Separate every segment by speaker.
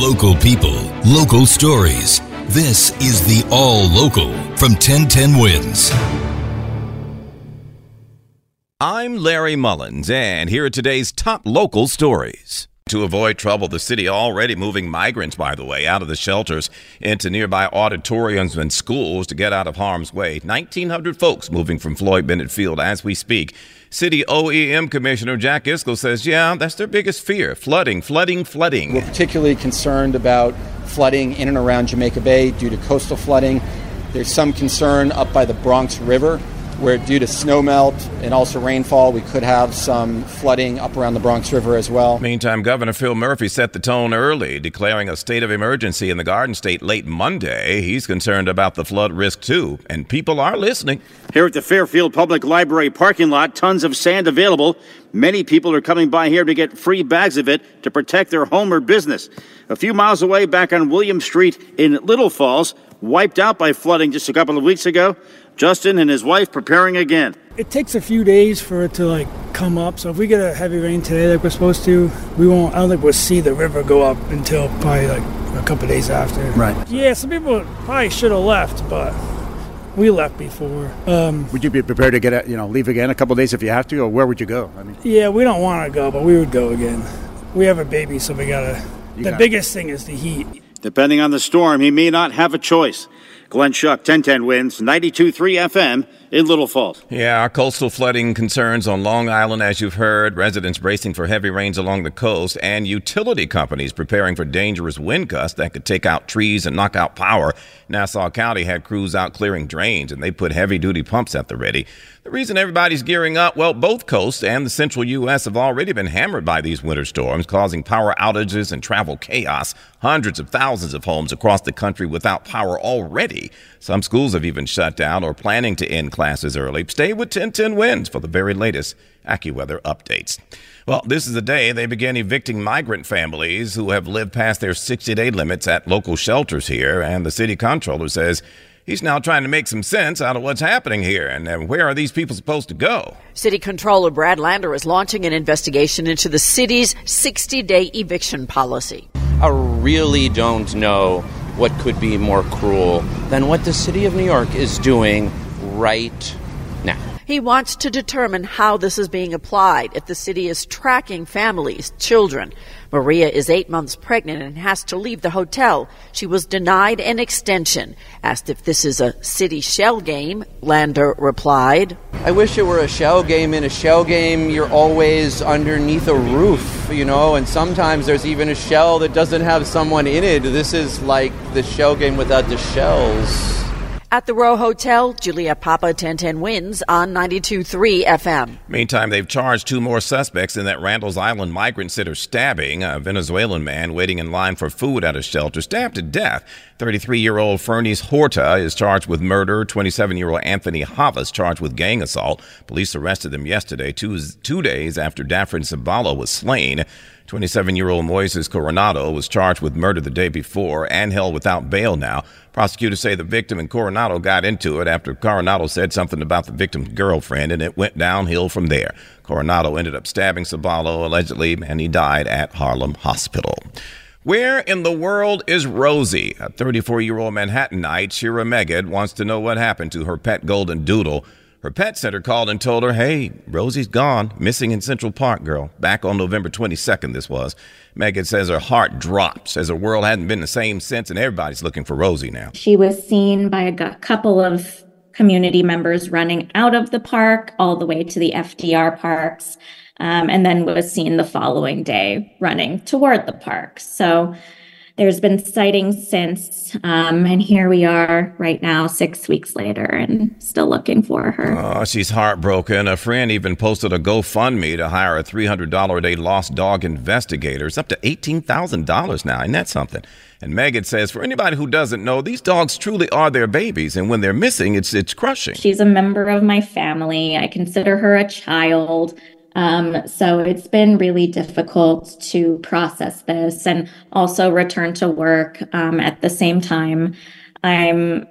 Speaker 1: Local people, local stories. This is the All Local from 1010 Wins.
Speaker 2: I'm Larry Mullins, and here are today's top local stories. To avoid trouble, the city already moving migrants, by the way, out of the shelters into nearby auditoriums and schools to get out of harm's way. 1,900 folks moving from Floyd Bennett Field as we speak. City OEM Commissioner Zach Iscol says, yeah, that's their biggest fear flooding, flooding, flooding.
Speaker 3: We're particularly concerned about flooding in and around Jamaica Bay due to coastal flooding. There's some concern up by the Bronx River where due to snowmelt and also rainfall, we could have some flooding up around the Bronx River as well.
Speaker 2: Meantime, Governor Phil Murphy set the tone early, declaring a state of emergency in the Garden State late Monday. He's concerned about the flood risk too, and people are listening.
Speaker 4: Here at the Fairfield Public Library parking lot, tons of sand available. Many people are coming by here to get free bags of it to protect their home or business. A few miles away, back on William Street in Little Falls, wiped out by flooding just a couple of weeks ago. Justin and his wife preparing again.
Speaker 5: It takes a few days for it to like come up. So if we get a heavy rain today like we're supposed to, we won't. I don't think we'll see the river go up until probably like a couple days after.
Speaker 6: Right.
Speaker 5: Yeah. Some people probably should have left, but we left before. Um,
Speaker 6: would you be prepared to get a, you know leave again a couple days if you have to, or where would you go? I
Speaker 5: mean. Yeah, we don't want to go, but we would go again. We have a baby, so we gotta. You the biggest thing is the heat.
Speaker 4: Depending on the storm, he may not have a choice. Glenn Schuck, 1010 wins, 92.3 FM in Little Falls.
Speaker 2: Yeah, our coastal flooding concerns on Long Island, as you've heard, residents bracing for heavy rains along the coast, and utility companies preparing for dangerous wind gusts that could take out trees and knock out power. Nassau County had crews out clearing drains, and they put heavy duty pumps at the ready. The reason everybody's gearing up, well, both coasts and the central U.S. have already been hammered by these winter storms, causing power outages and travel chaos. Hundreds of thousands of homes across the country without power already. Some schools have even shut down or planning to end classes early. Stay with 1010 Wins for the very latest AccuWeather updates. Well, this is the day they began evicting migrant families who have lived past their 60 day limits at local shelters here, and the city controller says He's now trying to make some sense out of what's happening here and uh, where are these people supposed to go?
Speaker 7: City Controller Brad Lander is launching an investigation into the city's 60 day eviction policy.
Speaker 8: I really don't know what could be more cruel than what the city of New York is doing right now.
Speaker 7: He wants to determine how this is being applied, if the city is tracking families, children. Maria is eight months pregnant and has to leave the hotel. She was denied an extension. Asked if this is a city shell game, Lander replied,
Speaker 8: I wish it were a shell game. In a shell game, you're always underneath a roof, you know, and sometimes there's even a shell that doesn't have someone in it. This is like the shell game without the shells.
Speaker 7: At the Row Hotel, Juliet Papa 1010 wins on 92.3 FM.
Speaker 2: Meantime, they've charged two more suspects in that Randall's Island migrant center stabbing. A Venezuelan man waiting in line for food at a shelter stabbed to death. 33 year old Fernis Horta is charged with murder. 27 year old Anthony Havas charged with gang assault. Police arrested them yesterday, two, two days after Dafrin Sabalo was slain. 27 year old Moises Coronado was charged with murder the day before and held without bail now. Prosecutors say the victim and Coronado got into it after Coronado said something about the victim's girlfriend, and it went downhill from there. Coronado ended up stabbing Sabalo allegedly, and he died at Harlem Hospital. Where in the world is Rosie? A 34 year old Manhattanite, Shira Megad, wants to know what happened to her pet golden doodle. Her pet center called and told her, hey, Rosie's gone, missing in Central Park, girl. Back on November 22nd, this was. Megan says her heart drops as her world hadn't been the same since, and everybody's looking for Rosie now.
Speaker 9: She was seen by a couple of community members running out of the park all the way to the FDR parks, um, and then was seen the following day running toward the park. So there's been sightings since, um, and here we are right now, six weeks later, and still looking for her.
Speaker 2: Oh, she's heartbroken. A friend even posted a GoFundMe to hire a $300 a day lost dog investigator. It's up to $18,000 now. and that's something? And Megan says, for anybody who doesn't know, these dogs truly are their babies, and when they're missing, it's it's crushing.
Speaker 9: She's a member of my family. I consider her a child. Um, so it's been really difficult to process this and also return to work um, at the same time. I'm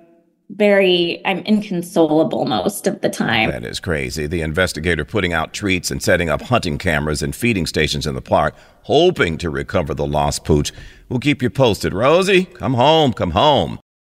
Speaker 9: very I'm inconsolable most of the time.
Speaker 2: That is crazy. The investigator putting out treats and setting up hunting cameras and feeding stations in the park, hoping to recover the lost pooch. We'll keep you posted. Rosie, come home, come home.